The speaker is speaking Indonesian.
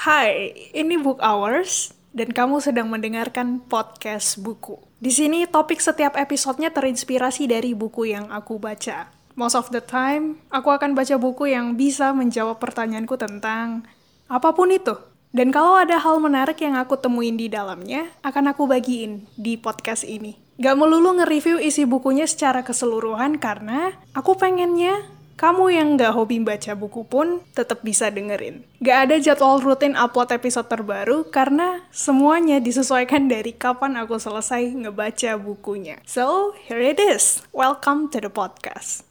Hai, ini Book Hours dan kamu sedang mendengarkan podcast buku. Di sini topik setiap episodenya terinspirasi dari buku yang aku baca. Most of the time, aku akan baca buku yang bisa menjawab pertanyaanku tentang apa pun itu. Dan kalau ada hal menarik yang aku temuin di dalamnya, akan aku bagiin di podcast ini. Gak melulu nge-review isi bukunya secara keseluruhan karena aku pengennya kamu yang nggak hobi baca buku pun tetap bisa dengerin. Gak ada jadwal rutin upload episode terbaru karena semuanya disesuaikan dari kapan aku selesai ngebaca bukunya. So, here it is. Welcome to the podcast.